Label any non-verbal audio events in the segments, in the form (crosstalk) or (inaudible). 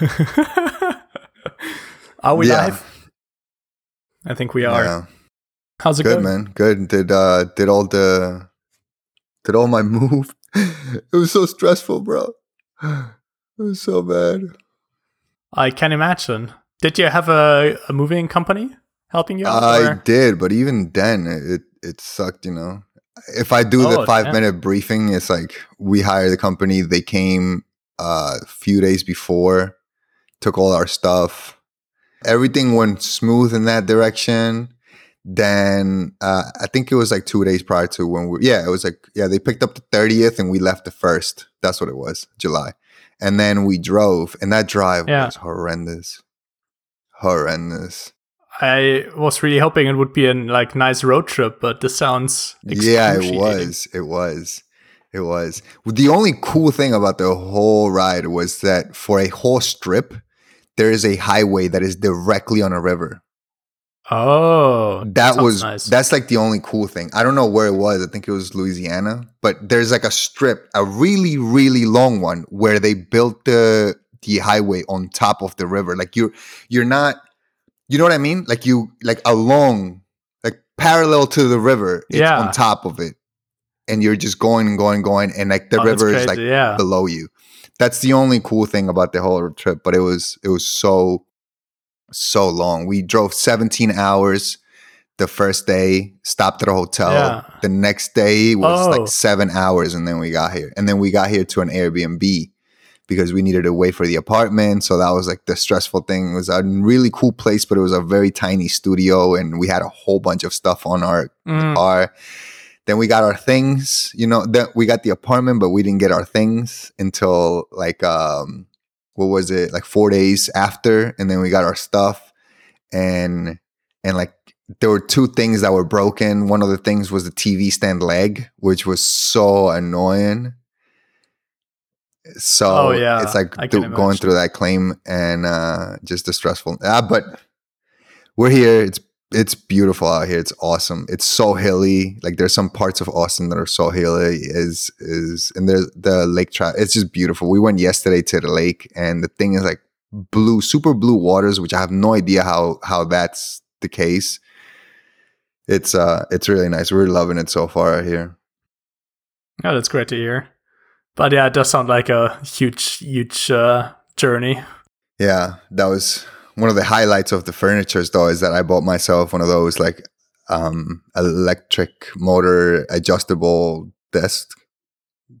(laughs) are we Yeah. live? I think we are. Yeah. How's it Good going? man. Good. Did uh did all the did all my (laughs) move. it was so stressful, bro. It was so bad. I can imagine. Did you have a, a moving company helping you out? I or- did, but even then it it sucked, you know. If I do the five yeah. minute briefing, it's like we hired the company, they came uh, a few days before, took all our stuff. Everything went smooth in that direction. Then uh, I think it was like two days prior to when we yeah, it was like yeah, they picked up the 30th and we left the first. That's what it was, July. And then we drove, and that drive Yeah. was horrendous. Horrendous. I was really hoping it would be a like nice road trip, but this sounds Yeah, it was. It was. It was. The only cool thing about the whole ride was that for a whole strip, there is a highway that is directly on a river. Oh, That was nice. that's like the only cool thing. I don't know where it was. I think it was Louisiana, but there's like a strip, a really really long one where they built the the highway on top of the river. Like you're you're not you know what I mean? Like you like along like parallel to the river, it's Yeah. on top of it. And you're just going and going and going and like the Oh, river is like yeah. below you. That's the only cool thing about the whole trip, but it was it was so so long. We drove 17 hours the first day, stopped at a hotel. Yeah. The next day was Oh. like 7 hours and then we got here. And then we got here to an Airbnb because we needed to wait for the apartment, so that was like the stressful thing. It was a really cool place, but it was a very tiny studio and we had a whole bunch of stuff on our Mm, car. Then we got our things, you know, that we got the apartment, but we didn't get our things until like um what was it, like four days after, and then we got our stuff. And and like there were two things that were broken. One of the things was the TV stand leg, which was so annoying. So Oh, yeah, it's like th- going through that claim and uh just the stressful. Ah, but we're here. It's it's beautiful out here. It's awesome. It's so hilly. Like there's some parts of Austin that are so hilly. Is is and there's the lake trout. It's just beautiful. We went yesterday to the lake, and the thing is like blue, super blue waters, which I have no idea how how that's the case. It's uh, it's really nice. We're loving it so far out here. oh, that's great to hear. But yeah, it does sound like a huge, huge uh, journey. Yeah, that was one of the highlights of the furnitures though is that I bought myself one of those like um electric motor adjustable desk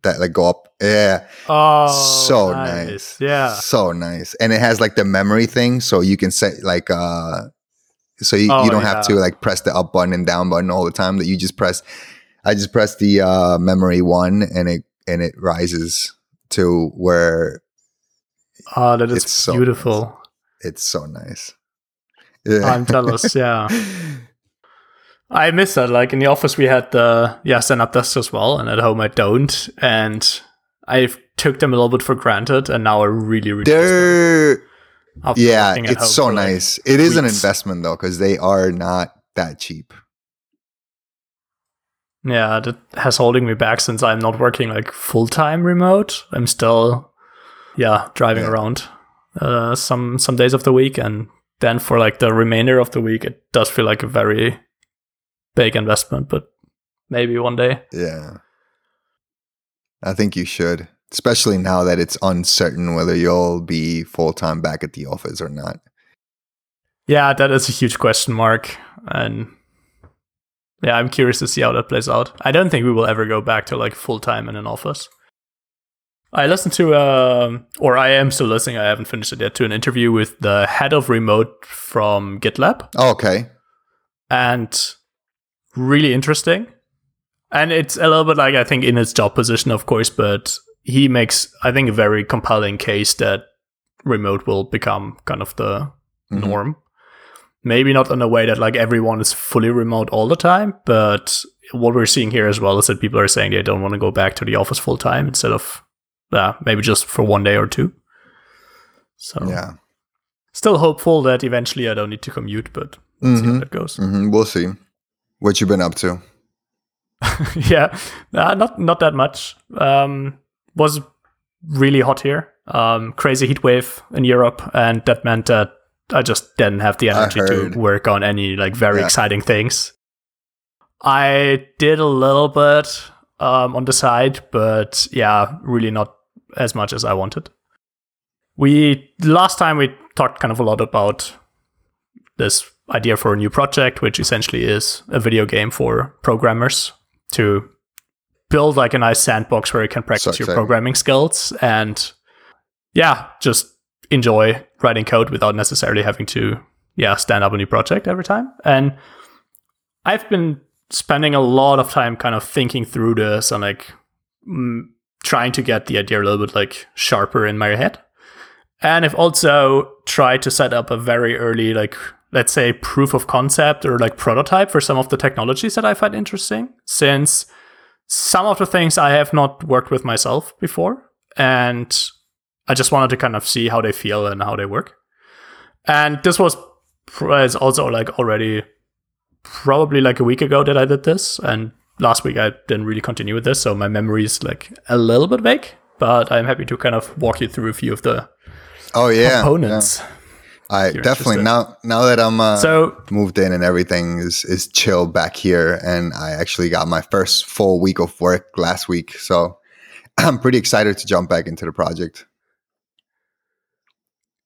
that like go up. Yeah. Oh, so nice. Yeah. So nice. And it has like the memory thing so you can set like uh so you, Oh, you don't have to like press the up button and down button all the time that you just press I just press the uh memory one and it and it rises to where Oh, that is It's so beautiful. It's so nice. Yeah. I'm jealous. (laughs) Yeah. I miss that. Like in the office, we had the yeah stand up desks as well, and at home I don't. And I took them a little bit for granted, and now I really, really They're yeah, working at home it's so for, like, nice. It is an investment though because they are not that cheap. Yeah, that has holding me back since I'm not working like full time remote. I'm still yeah driving Yeah. around uh, some some days of the week, and then for like the remainder of the week, it does feel like a very big investment. But maybe one day. Yeah, I think you should, especially now that it's uncertain whether you'll be full time back at the office or not. Yeah, that is a huge question mark, and yeah, I'm curious to see how that plays out. I don't think we will ever go back to like full time in an office. I listened to, um, or I am still listening. I haven't finished it yet. To an interview with the head of remote from GitLab, Oh, okay, and really interesting. And it's a little bit like I think in his job position, of course, but he makes I think a very compelling case that remote will become kind of the Mhm. norm. Maybe not in a way that like everyone is fully remote all the time, but what we're seeing here as well is that people are saying they don't want to go back to the office full time instead of yeah, maybe just for one day or two. So yeah, still hopeful that eventually I don't need to commute, but let's see how Mhm. that goes. hmm we'll see. What you've been up to? (laughs) yeah, uh, not not that much. Um, was really hot here. um, crazy heat wave in Europe, and that meant that I just didn't have the energy to work on any like very Yeah. exciting things. I did a little bit um, on the side, but yeah, really not as much as I wanted. We last time we talked kind of a lot about this idea for a new project, which essentially is a video game for programmers to build like a nice sandbox where you can practice your programming skills and yeah, just enjoy writing code without necessarily having to yeah stand up a new project every time. And I've been spending a lot of time kind of thinking through this and like trying to get the idea a little bit like sharper in my head. And I've also tried to set up a very early like let's say proof of concept or like prototype for some of the technologies that I find interesting since some of the things I have not worked with myself before and I just wanted to kind of see how they feel and how they work. And this was is also like already probably like a week ago that I did this, and last week I didn't really continue with this, so my memory is like a little bit vague. But I'm happy to kind of walk you through a few of the Oh yeah, components. yeah. I definitely interested. now now that I'm uh, So moved in and everything is is chill back here, and I actually got my first full week of work last week, so (clears throat) I'm pretty excited to jump back into the project.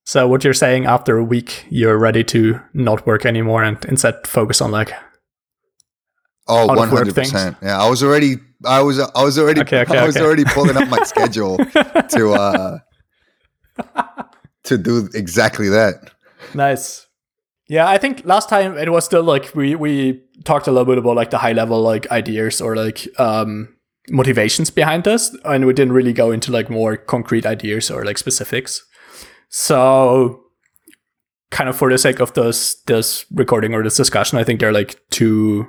So what you're saying after a week, you're ready to not work anymore and instead focus on like Oh, one hundred percent. Yeah, I was already, I was, I was already, Okay, okay, (laughs) I was okay. already pulling up my (laughs) schedule to uh to do exactly that. nice. Yeah, I think last time it was still like we we talked a little bit about like the high level like ideas or like um motivations behind this and we didn't really go into like more concrete ideas or like specifics. So kind of for the sake of this this recording or this discussion, I think there are like two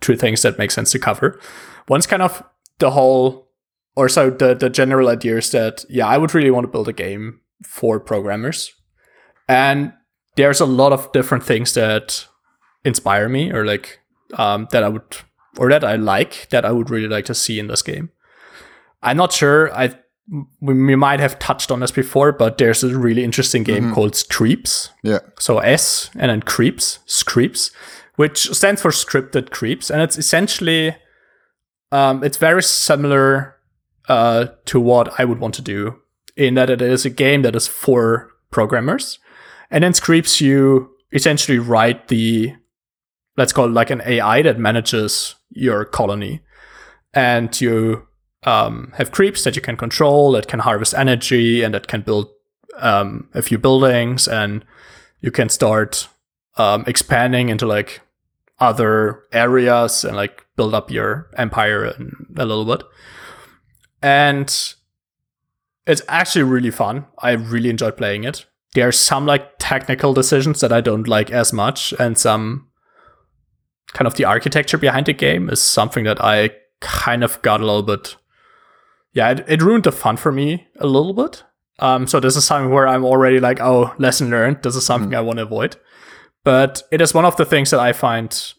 two things that make sense to cover. One's kind of the whole or so the the general idea is that yeah, I would really want to build a game for programmers. And there's a lot of different things that inspire me or like um, that I would or that I like that I would really like to see in this game. I'm not sure. I we, we might have touched on this before, but there's a really interesting game called Screeps. Yeah, So S and then creeps, creeps, which stands for scripted creeps, and it's essentially um, it's very similar uh, to what I would want to do in that it is a game that is for programmers, and then Screeps you essentially write the let's call it like an AI that manages your colony, and you um, have creeps that you can control that can harvest energy and that can build um, a few buildings and you can start um, expanding into like other areas and like build up your empire a little bit. And it's actually really fun. I really enjoyed playing it. There are some like technical decisions that I don't like as much, and some kind of the architecture behind the game is something that I kind of got a little bit. Yeah, it, it ruined the fun for me a little bit. Um, so this is something where I'm already like, oh, lesson learned. This is something I want to avoid. But it is one of the things that I find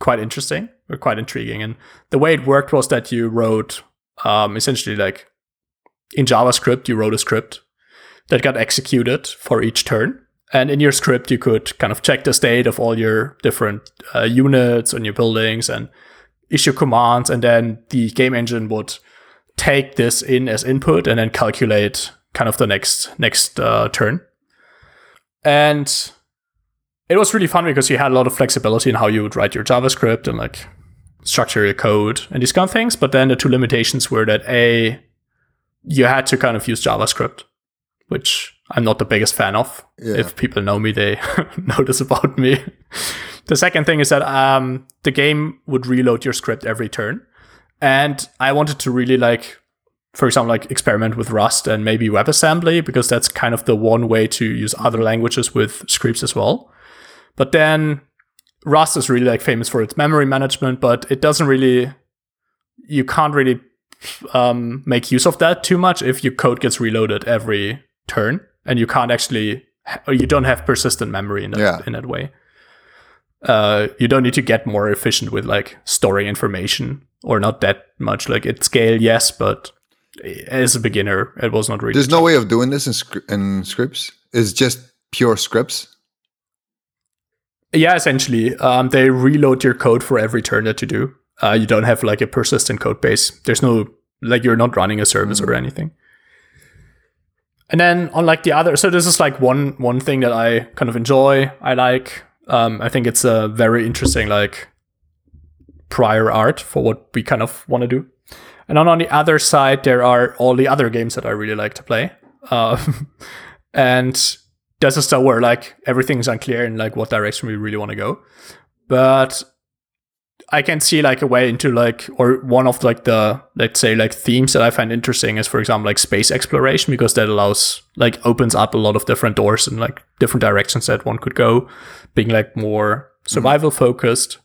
quite interesting or quite intriguing. And the way it worked was that you wrote um, essentially like in JavaScript, you wrote a script that got executed for each turn. And in your script, you could kind of check the state of all your different uh, units and your buildings and issue commands. And then the game engine would take this in as input and then calculate kind of the next next uh, turn. And it was really fun because you had a lot of flexibility in how you would write your JavaScript and like structure your code and these kind of things. But then the two limitations were that a you had to kind of use JavaScript, which I'm not the biggest fan of. Yeah. If people know me, they (laughs) know this about me. the second thing is that um, the game would reload your script every turn, and I wanted to really like, for example, like experiment with Rust and maybe WebAssembly because that's kind of the one way to use other languages with scripts as well. But then Rust is really like famous for its memory management, but it doesn't really, you can't really um, make use of that too much if your code gets reloaded every turn, and you can't actually, or you don't have persistent memory in that Yeah. in that way. Uh, you don't need to get more efficient with like storing information, or not that much. Like at scale, yes, but as a beginner, it was not really. There's no way of doing this in, in scripts. It's just pure scripts. Yeah, essentially, um, they reload your code for every turn that you do. Uh, you don't have like a persistent code base. There's no like you're not running a service mm-hmm. or anything. And then on like the other, so this is like one one thing that I kind of enjoy. I like. Um, I think it's a very interesting like prior art for what we kind of want to do. And then on the other side, there are all the other games that I really like to play. Uh, (laughs) and this is stuff where like everything's unclear in like what direction we really want to go. But I can see like a way into like or one of like the let's say like themes that I find interesting is for example like space exploration because that allows like opens up a lot of different doors and like different directions that one could go, being like more survival mm-hmm. focused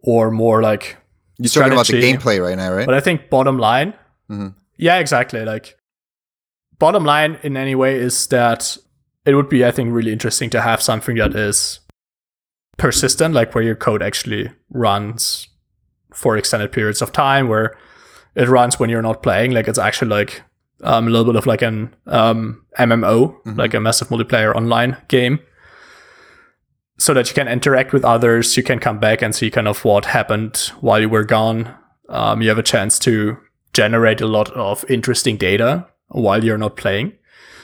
or more like you're talking about the gameplay right now, right? But I think bottom line, mm-hmm. yeah, exactly. Like bottom line in any way is that it would be, I think, really interesting to have something that is persistent, like where your code actually runs for extended periods of time, where it runs when you're not playing. Like it's actually like um, a little bit of like an um, MMO, mm-hmm. like a massive multiplayer online game so that you can interact with others. You can come back and see kind of what happened while you were gone. Um, you have a chance to generate a lot of interesting data while you're not playing.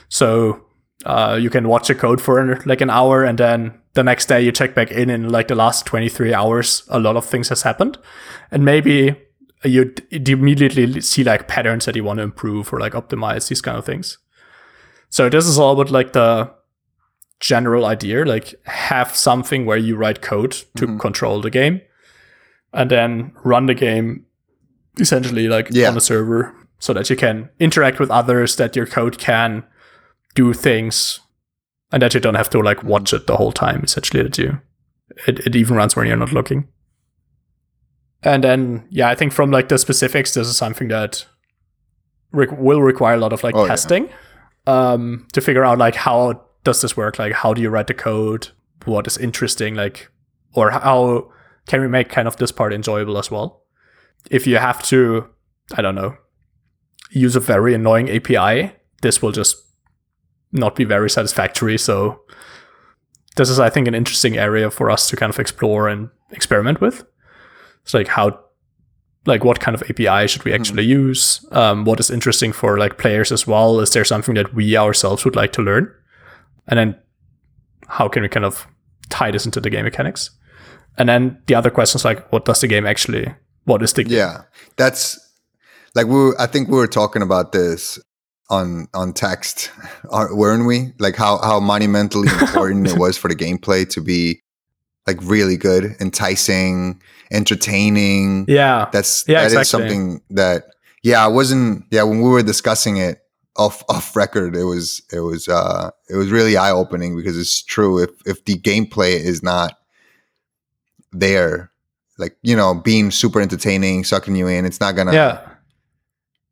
So uh, you can watch the code for like an hour and then the next day you check back in in like the last 23 hours a lot of things has happened and maybe you, you immediately see like patterns that you want to improve or like optimize these kind of things so this is all about like the general idea like have something where you write code to mm-hmm. control the game and then run the game essentially like yeah. on a server so that you can interact with others that your code can do things and that you don't have to like watch it the whole time essentially that you it, it even runs when you're not looking and then yeah i think from like the specifics this is something that will require a lot of like oh, testing yeah. um to figure out like how does this work? Like, how do you write the code? What is interesting? Like, or how can we make kind of this part enjoyable as well? If you have to, I don't know, use a very annoying API, this will just not be very satisfactory. So, this is, I think, an interesting area for us to kind of explore and experiment with. It's like how, like, what kind of API should we actually mm-hmm. use? Um, what is interesting for like players as well? Is there something that we ourselves would like to learn? and then how can we kind of tie this into the game mechanics? And then the other question is like, what does the game actually? What is the game? Yeah, that's like we. Were, I think we were talking about this on on text, (laughs) weren't we? Like how how monumentally (laughs) important it was for the gameplay to be like really good, enticing, entertaining. Yeah, that's yeah, that exactly. is something that yeah, I wasn't. Yeah, when we were discussing it, off (laughs) off record, it was it was uh it was really eye opening because it's true. If if the gameplay is not there, like you know, being super entertaining, sucking you in, it's not gonna yeah.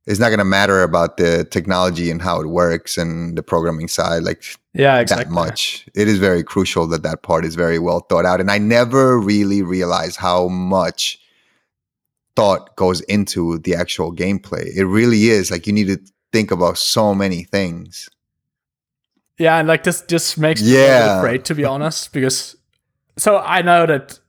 It's not gonna matter about the technology and how it works and the programming side, like yeah, exactly. that much. It is very crucial that that part is very well thought out, and I never really realized how much thought goes into the actual gameplay. It really is like you need to think about so many things. Yeah, and like this just makes me yeah. afraid to be (laughs) honest, because so I know that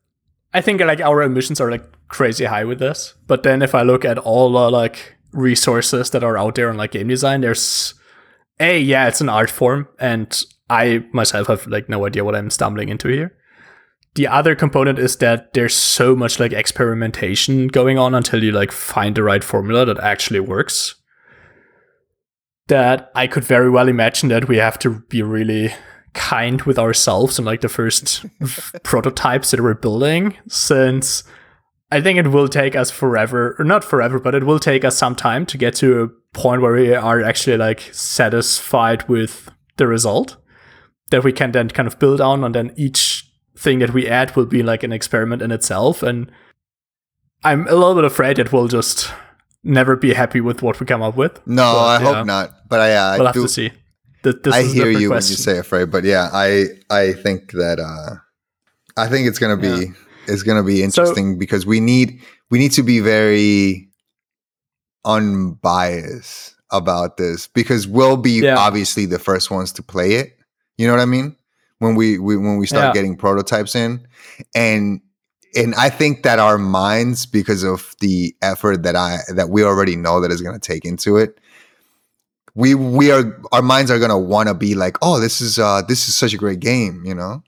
I think like our ambitions are like crazy high with this, but then if I look at all the like resources that are out there on like game design, there's a yeah, it's an art form, and I myself have like no idea what I'm stumbling into here. The other component is that there's so much like experimentation going on until you like find the right formula that actually works that I could very well imagine that we have to be really kind with ourselves and like the first (laughs) prototypes that we're building since I think it will take us forever or not forever but it will take us some time to get to a point where we are actually like satisfied with the result that we can then kind of build on and then each thing that we add will be like an experiment in itself and I'm a little bit afraid that we'll just never be happy with what we come up with. No, but, I yeah. hope not. But I, uh, we'll I have to see. Th- I hear you question. when you say afraid, but yeah, I I think that uh, I think it's gonna be yeah. It's gonna be interesting so, because we need we need to be very unbiased about this because we'll be Yeah. obviously the first ones to play it. You know what I mean? When we, we when we start Yeah. getting prototypes in, and and I think that our minds, because of the effort that I that we already know that is going to take into it, we we are our minds are going to want to be like, oh, this is uh this is such a great game, you know,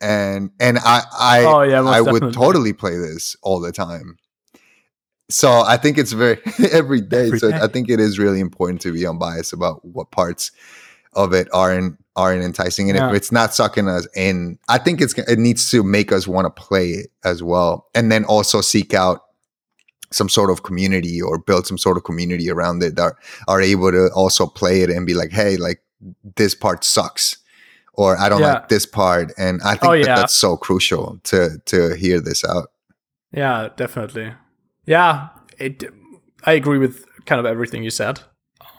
and and I I oh yeah, I would totally play this all the time. So I think it's very (laughs) every day. Every so day. I think it is really important to be unbiased about what parts of it aren't aren't enticing, and Yeah. if it's not sucking us in, I think it's it needs to make us want to play it as well, and then also seek out some sort of community or build some sort of community around it that are, are able to also play it and be like, hey, like this part sucks. Or I don't Yeah. like this part, and I think Oh, that yeah. that's so crucial to to hear this out. Yeah, definitely. Yeah, it. I agree with kind of everything you said.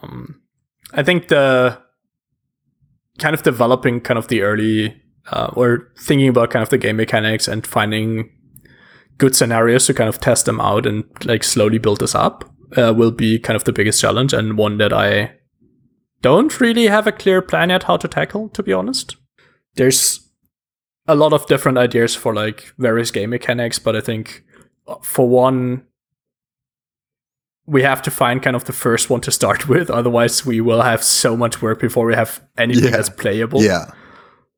Um, I think the kind of developing kind of the early uh, or thinking about kind of the game mechanics and finding good scenarios to kind of test them out and like slowly build this up uh, will be kind of the biggest challenge and one that I don't really have a clear plan yet how to tackle. To be honest, there's a lot of different ideas for like various game mechanics, but I think uh, for one, we have to find kind of the first one to start (laughs) with. Otherwise, we will have so much work before we have anything Yeah. that's playable. Yeah,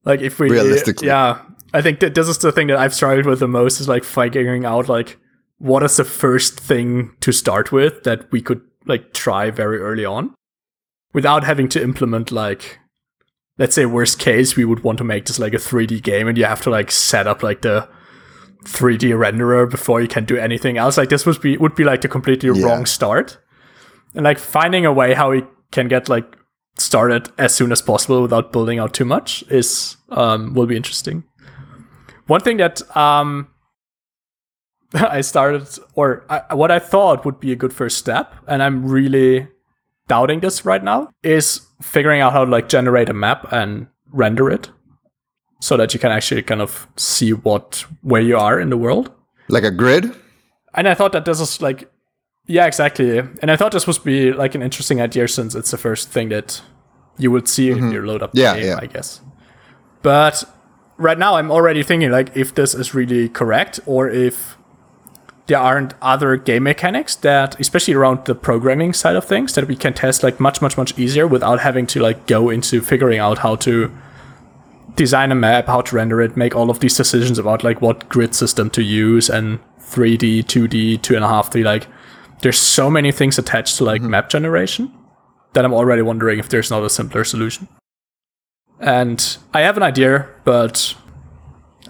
Like if we Realistically. yeah, I think that this is the thing that I've struggled with the most is like figuring out like what is the first thing to start with that we could like try very early on without having to implement like let's say worst case we would want to make this like a 3D game and you have to like set up like the 3D renderer before you can do anything else like this would be would be like the completely Yeah. wrong start and like finding a way how we can get like started as soon as possible without building out too much is um, will be interesting. One thing that um, (laughs) I started, or I, what I thought would be a good first step, and I'm really doubting this right now, is figuring out how to like generate a map and render it, so that you can actually kind of see what where you are in the world. like a grid. And I thought that this is like, yeah, exactly. And I thought this would be like an interesting idea since it's the first thing that you would see if you load up Mm-hmm. Yeah, game, yeah. I guess. But right now, I'm already thinking like if this is really correct or if there aren't other game mechanics that, especially around the programming side of things, that we can test like much, much, much easier without having to like go into figuring out how to design a map, how to render it, make all of these decisions about like what grid system to use and 3D, 2D, two and a half D. Like, there's so many things attached to like map generation that I'm already wondering if there's not a simpler solution. And I have an idea, but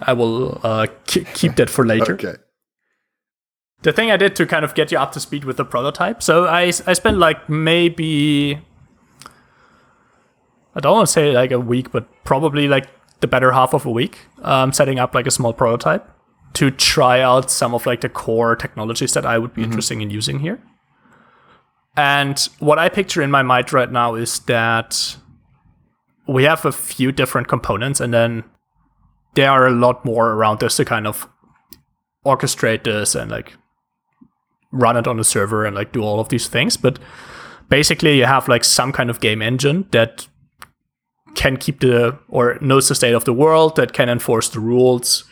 I will uh, ke- keep that for later Okay. The thing I did to kind of get you up to speed with the prototype. So I, I spent like maybe I don't want to say like a week, but probably like the better half of a week, um, setting up like a small prototype to try out some of like the core technologies that I would be interested in using here. And what I picture in my mind right now is that we have a few different components, and then there are a lot more around this to kind of orchestrate this and like run it on a server and like do all of these things. But basically, you have like some kind of game engine that can keep the or knows the state of the world, that can enforce the rules,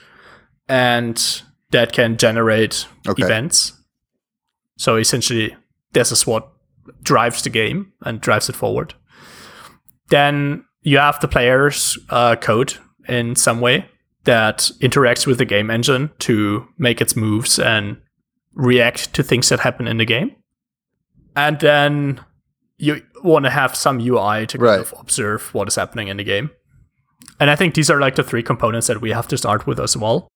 and that can generate Okay. events. So essentially, this is what drives the game and drives it forward. Then you have the player's uh, code in some way that interacts with the game engine to make its moves and react to things that happen in the game. And then you want to have some UI to kind Right. of observe what is happening in the game. And I think these are like the three components that we have to start with as well.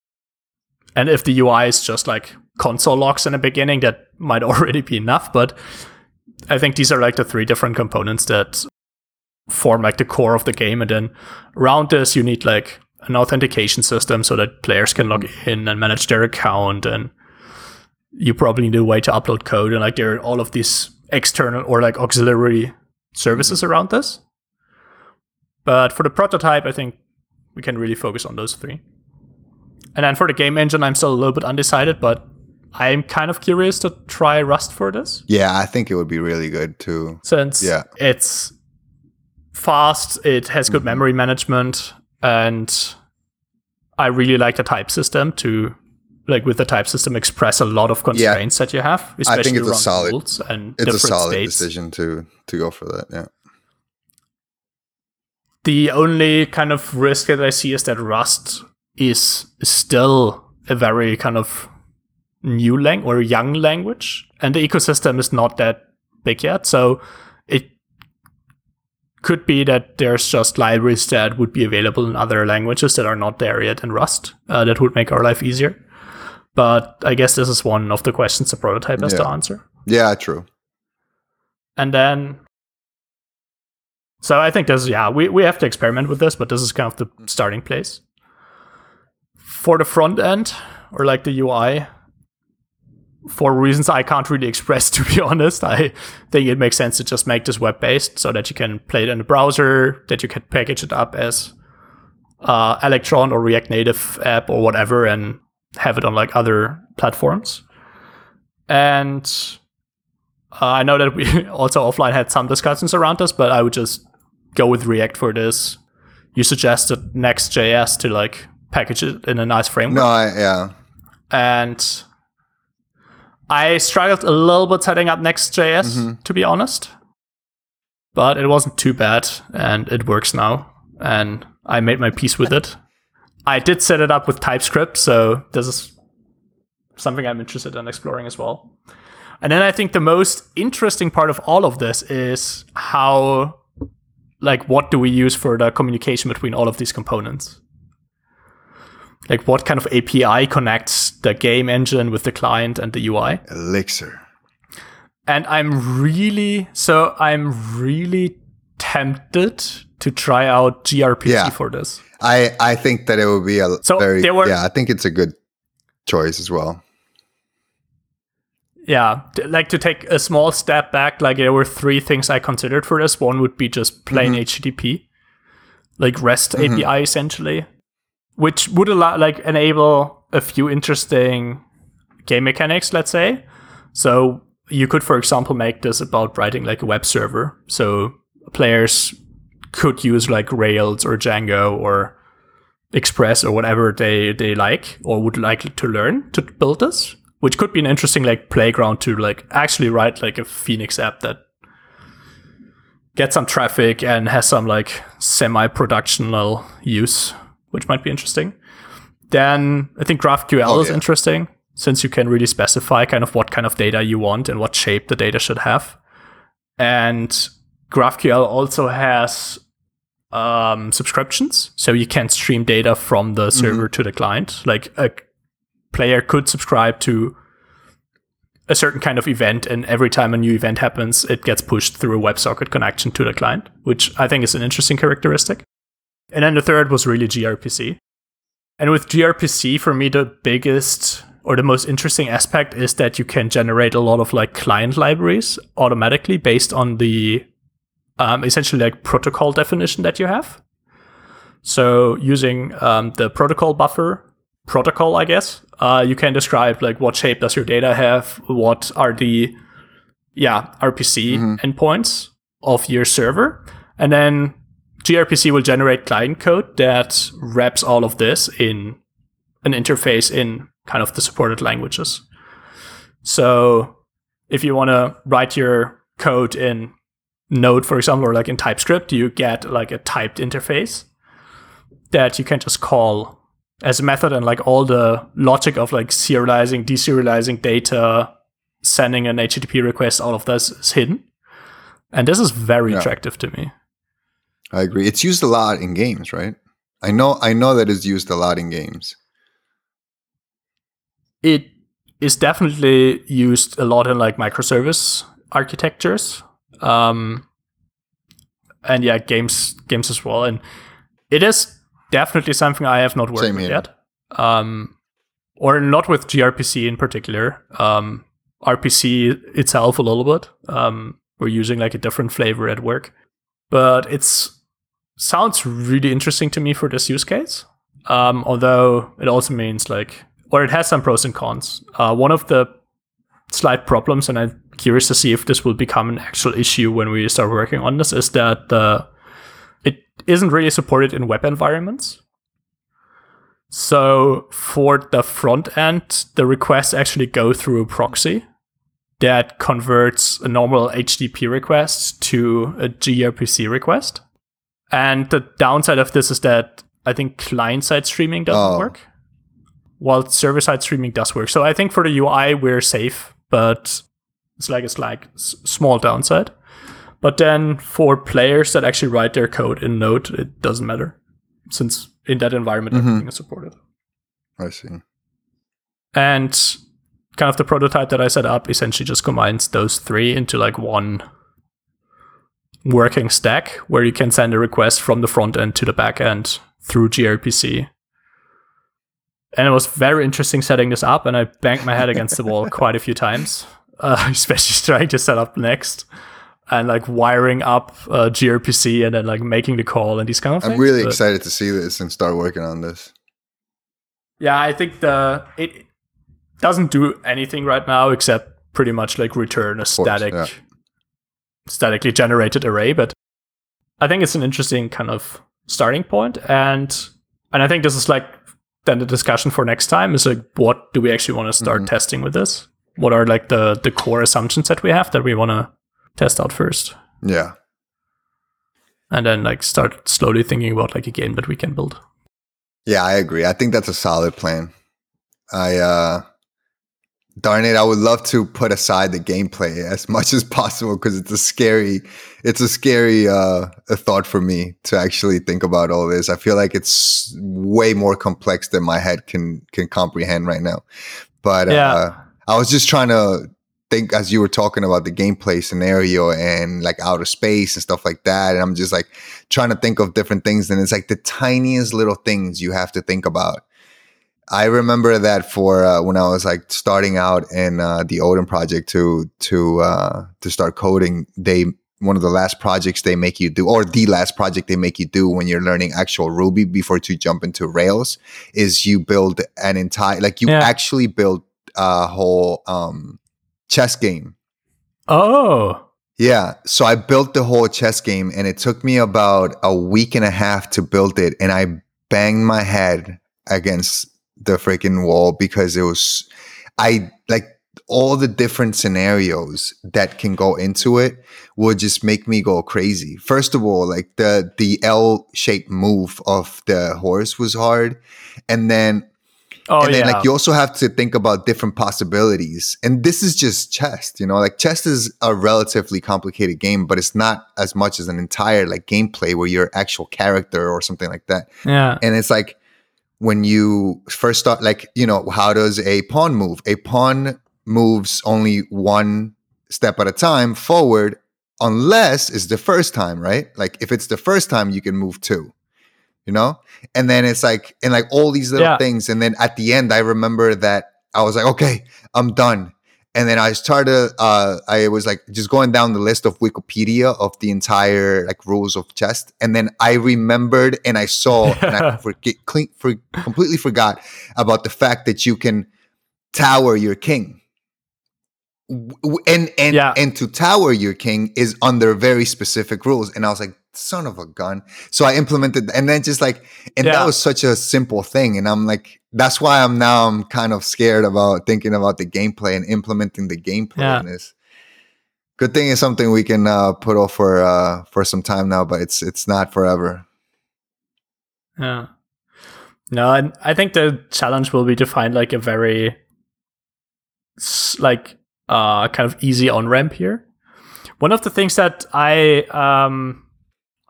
And if the UI is just like console logs in the beginning, that might (laughs) already be enough. But I think these are like the three different components that form like the core of the game. And then around this, you need like an authentication system so that players can log hmm. in and manage their account. And you probably need a way to upload code. And like there are all of these external or like auxiliary services around this. But for the prototype, I think we can really focus on those three. And then for the game engine, I'm still a little bit undecided, but I'm kind of curious to try Rust for this. Yeah, I think it would be really good too. Since Yeah. it's fast, it has good Mhm. memory management, and I really like the type system to like with the type system express a lot of constraints that you have, especially it's a around solid- rules and It's a solid states. decision to to go for that. Yeah. The only kind of risk that I see is that Rust is still a very kind of new language or young language, and the ecosystem is not that big yet. So it could be that there's just libraries that would be available in other languages that are not there yet in Rust uh, that would make our life easier. But I guess this is one of the questions the prototype has to answer. Yeah, true. And then, so I think this, yeah, we, we have to experiment with this, but this is kind of the starting place. For the front end, or like the UI, for reasons I can't really (laughs) express, to be honest, I think it makes sense to just make this web based so that you can play it in the browser, that you can package it up as uh, Electron or React Native app or whatever, and have it on like other platforms. And uh, I know that we (laughs) also offline had some discussions around this, but I would just go with React for this. You suggested Next.js to like package it in a nice framework, No, I, yeah. and I struggled a little bit setting up Next.js Mhm. to be honest, but it wasn't too bad, and it works now, and I made my peace with it. I did set it up with TypeScript, so this is something I'm interested in exploring as well. And then I think the most interesting part of all of this is how, like, what do we use for the communication between all of these components? Like, what kind of API connects the game engine with the client and the UI? Elixir. And I'm really, so I'm really tempted to try out gRPC Yeah. for this. I I think that it would be a So very were- yeah. I think it's a good choice as well. Yeah, like to take a small step back, like there were three things I considered for this. One would be just plain HTTP, like REST Mhm. API essentially, which would allow like enable a few interesting game mechanics, let's say. So you could, for example, make this about writing like a web server. So players could use like Rails or Django or Express or whatever they, they like or would like to learn to build this, which could be an interesting like playground to like actually write like a Phoenix app that gets some traffic and has some like semi-productional use, which might be interesting. Then I think GraphQL Oh, is yeah. interesting since you can really specify kind of what kind of data you want and what shape the data should have. And GraphQL also has um, subscriptions, so you can stream data from the server to the client. Like a player could subscribe to a certain kind of event, and every time a new event happens, it gets pushed through a WebSocket connection to the client, which I think is an interesting characteristic. And then the third was really gRPC. And with gRPC, for me, the biggest or the most interesting aspect is that you can generate a lot of like client libraries automatically based on the um, essentially like protocol definition that you have. So using um, the protocol buffer protocol, I guess, uh, you can describe like what shape does your data have, what are the yeah RPC Mhm. endpoints of your server, and then gRPC will generate client code that wraps all of this in an interface in kind of the supported languages. So if you want to write your code in Node, for example, or like in TypeScript, you get like a typed interface that you can just call as a method and like all the logic of like serializing, deserializing data, sending an HTTP request, all of this is hidden. And this is very Yeah. attractive to me. I agree. It's used a lot in games, right? I know. I know that it's used a lot in games. it is definitely used a lot in like microservice architectures um and yeah games games as well. And it is definitely something i have not worked Same with here. yet. Um or not with grpc in particular. Um rpc itself a little bit. Um we're using like a different flavor at work. But it's sounds really interesting to me for this use case. Um although it also means like or it has some pros and cons. Uh, one of the slight problems, and I'm curious to see if this will become an actual issue when we start working on this, is that the it isn't really supported in web environments. So for the front end, the requests actually go through a proxy that converts a normal HTTP request to a gRPC request. And the downside of this is that I think client side streaming doesn't Oh. work, while server side streaming does work. So I think for the UI we're safe, but it's like it's like small downside. But then for players that actually write their code in Node, it doesn't matter, since in that environment Mhm. everything is supported. I see. And kind of the prototype that I set up essentially just combines those three into like one working stack where you can send a request from the front end to the back end through gRPC. And it was very interesting setting this up, and I banged my head against the wall (laughs) quite a few times, uh, (laughs) especially trying to set up next and like wiring up uh, gRPC and then like making the call and these kind of things. I'm really but- excited to see this and start working on this. Yeah, I think the it doesn't do anything right now except pretty much like return a course, static yeah. statically generated array, but I think it's an interesting kind of starting point and and I think this is like then the discussion for next time is like what do we actually want to start Mhm. testing with this? What are like the the core assumptions that we have that we want to test out first? Yeah. And then like start slowly thinking about like a game that we can build. Yeah, I agree. I think that's a solid plan. I uh darn it, I would love to put aside the gameplay as much as possible because it's a scary it's a scary uh a thought for me to actually think about all this. I feel like it's way more complex than my head can can comprehend right now. But Yeah. uh I was just trying to think as you were talking about the gameplay scenario and like outer space and stuff like that. And I'm just like trying to think of different things. And it's like the tiniest little things you have to think about. I remember that for uh, when I was like starting out in uh, the Odin project to to uh, to start coding, they one of the last projects they make you do, or the last project they make you do when you're learning actual Ruby before to jump into Rails, is you build an entire like you Yeah. actually build a whole um, chess game. Oh. Yeah, so I built the whole chess game, and it took me about a week and a half to build it, and I banged my head against the freaking wall because it was I like all the different scenarios that can go into it would just make me go crazy. First of all, like the the L shaped move of the horse was hard, and then Oh and then yeah. like you also have to think about different possibilities. And this is just chess you know? Like chess is a relatively complicated game but it's not as much as an entire like gameplay where you're actual character or something like that. Yeah. and it's like when you first start like you know how does a pawn move? A pawn moves only one step at a time forward unless it's the first time right? Like if it's the first time you can move two you know? And then it's like and like all these little Yeah. things. And then at the end i remember that i was like okay i'm done. And then i started uh i was like just going down the list of wikipedia of the entire like rules of chess. And then i remembered and i saw (laughs) and i forget clean, for, completely forgot about the fact that you can tower your king. And and Yeah. and to tower your king is under very specific rules. And i was like son of a gun so i implemented and then just like and that was such a simple thing and i'm like that's why i'm now i'm kind of scared about thinking about the gameplay and implementing the gameplay Yeah. in this good thing is something we can uh, put off for uh, for some time now but it's it's not forever Yeah. No, and I think the challenge will be to find like a very like uh kind of easy on ramp here. One of the things that I um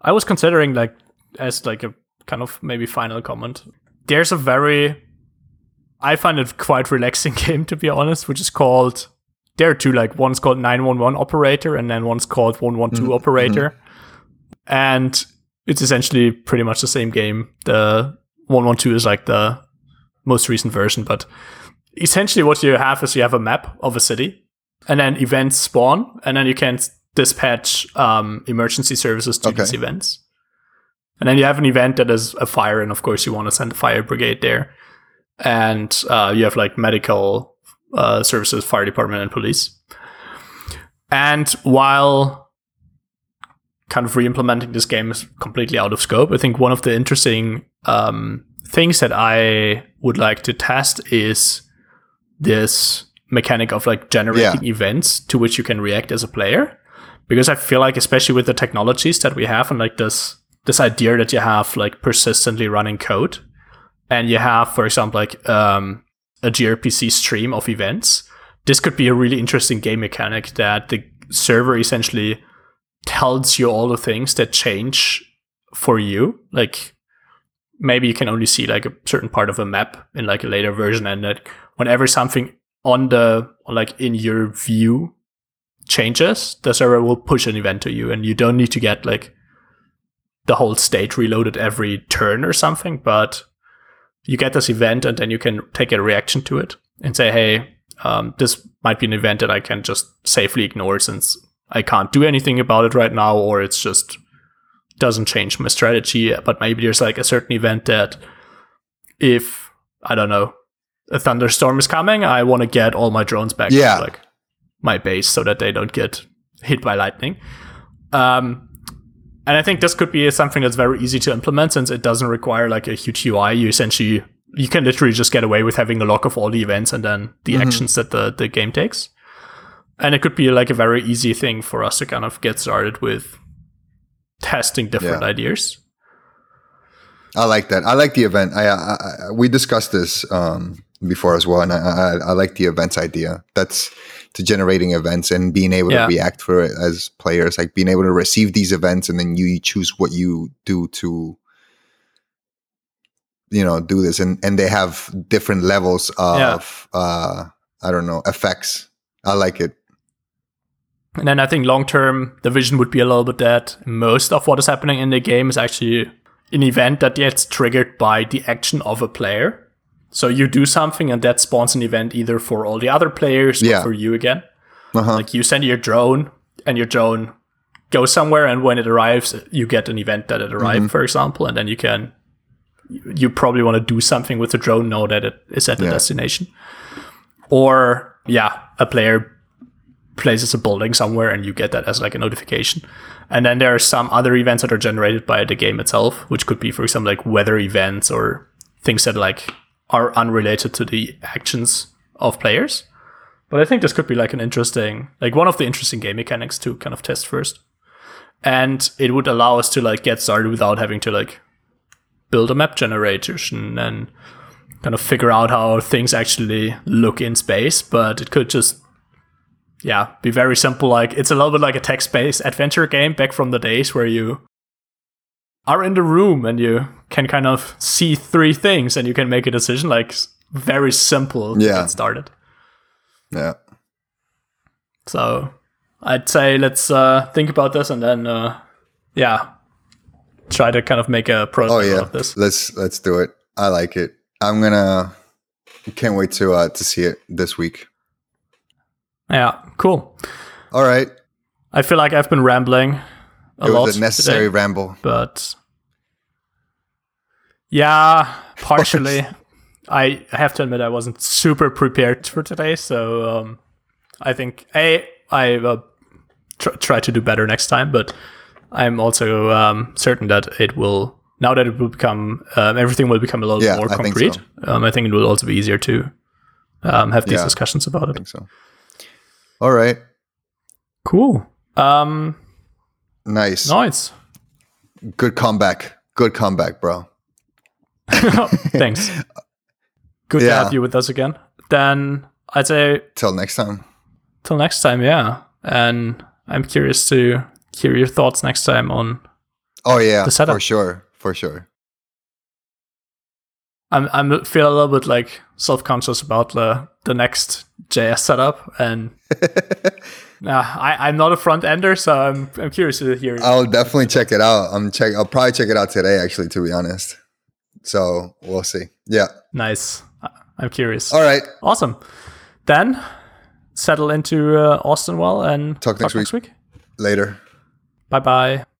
I was considering like as like a kind of maybe final comment. There's a very I find it quite relaxing (laughs) game to be honest, which is called there are two like one's called 911 operator and then one's called 112 Mhm, operator. And it's essentially pretty much the same game. The 112 is like the most recent version, but essentially what you have is you have a map of a city and then events spawn and then you can dispatch um, emergency services to Okay. these events. And then you have an event that is a fire, and of course you want to send a fire brigade there. and uh, you have like medical uh, services, fire department, and police. And while kind of re-implementing this game is completely out of scope, I think one of the interesting um, things that I would like to test is this mechanic of like generating events to which you can react as a player. Because I feel like, especially with the technologies that we have, and like this this idea that you have like persistently running code, and you have, for example, like um, a gRPC stream of events. This could be a really interesting game mechanic that the server essentially tells you all the things that change for you. Like maybe you can only see like a certain part of a map in like a later version, and that whenever something on the like in your view changes, the server will push an event to you, and you don't need to get like the whole state reloaded every turn or something, but you get this event and then you can take a reaction to it and say, hey, um, this might be an event that I can just safely ignore since I can't do anything about it right now, or it's just doesn't change my strategy. But maybe there's like a certain event that if I don't know a thunderstorm is coming, I want to get all my drones back Yeah. like my base so that they don't get hit by lightning. Um, and I think this could be something that's very easy to implement since it doesn't require like a huge UI. You essentially you can literally just get away with having a log of all the events and then the Mhm. actions that the, the game takes. And it could be like a very easy thing for us to kind of get started with testing different Yeah. ideas. I like that. I like the event. I, I, I we discussed this um, before as well, and I, I, I like the events idea. That's to generating events and being able Yeah. to react for it as players, like being able to receive these events, and then you choose what you do to, you know, do this. And and they have different levels of, uh, I don't know, effects. I like it. And then I think long term, the vision would be a little bit that most of what is happening in the game is actually an event that gets triggered by the action of a player. So you do something and that spawns an event either for all the other players Yeah. or for you again. Uh-huh. Like you send your drone and your drone goes somewhere and when it arrives, you get an event that it arrived, for example, and then you can you probably want to do something with the drone, know that it is at the Yeah. destination. Or yeah, a player places a building somewhere and you get that as like a notification. And then there are some other events that are generated by the game itself, which could be, for example, like weather events or things that like are unrelated to the actions of players. But I think this could be like an interesting, like one of the interesting game mechanics to kind of test first. And it would allow us to like get started without having to like build a map generation and kind of figure out how things actually look in space. But it could just yeah, be very simple. Like it's a little bit like a text-based adventure game back from the days where you are in the room and you can kind of see three things and you can make a decision. Like very simple to Yeah. get started. Yeah. So I'd say let's uh, think about this and then uh, yeah, try to kind of make a prototype Oh yeah. of this. Let's let's do it. I like it. I'm gonna. Can't wait to uh, to see it this week. Yeah, cool. All right. I feel like I've been rambling a it lot. was a necessary today. ramble. but yeah, partially. I have to admit I wasn't super prepared for today, so um, I think a I uh, tr- try to do better next time, but I'm also um, certain that it will now that it will become um, everything will become a little Yeah, more I think concrete. so. Um, I think it will also be easier to um, have these Yeah. discussions about I it. think so. All right. Cool. Um, Nice. nice. Good comeback. Good comeback, bro. (laughs) Thanks. Good to have you with us again. Then I'd say Till next time. till next time, yeah. And I'm curious to hear your thoughts next time on. Oh yeah, The setup. for sure. For sure. I'm I'm feel a little bit like self conscious about the the next JS setup, and (laughs) uh, I I'm not a front ender, so I'm I'm curious to hear. I'll definitely check it out. I'm check. I'll probably check it out today, actually, to be honest. So we'll see. Yeah. nice. I'm curious. All right. Awesome. Then settle into uh, Austin well and Talk next next week. Later. Bye bye.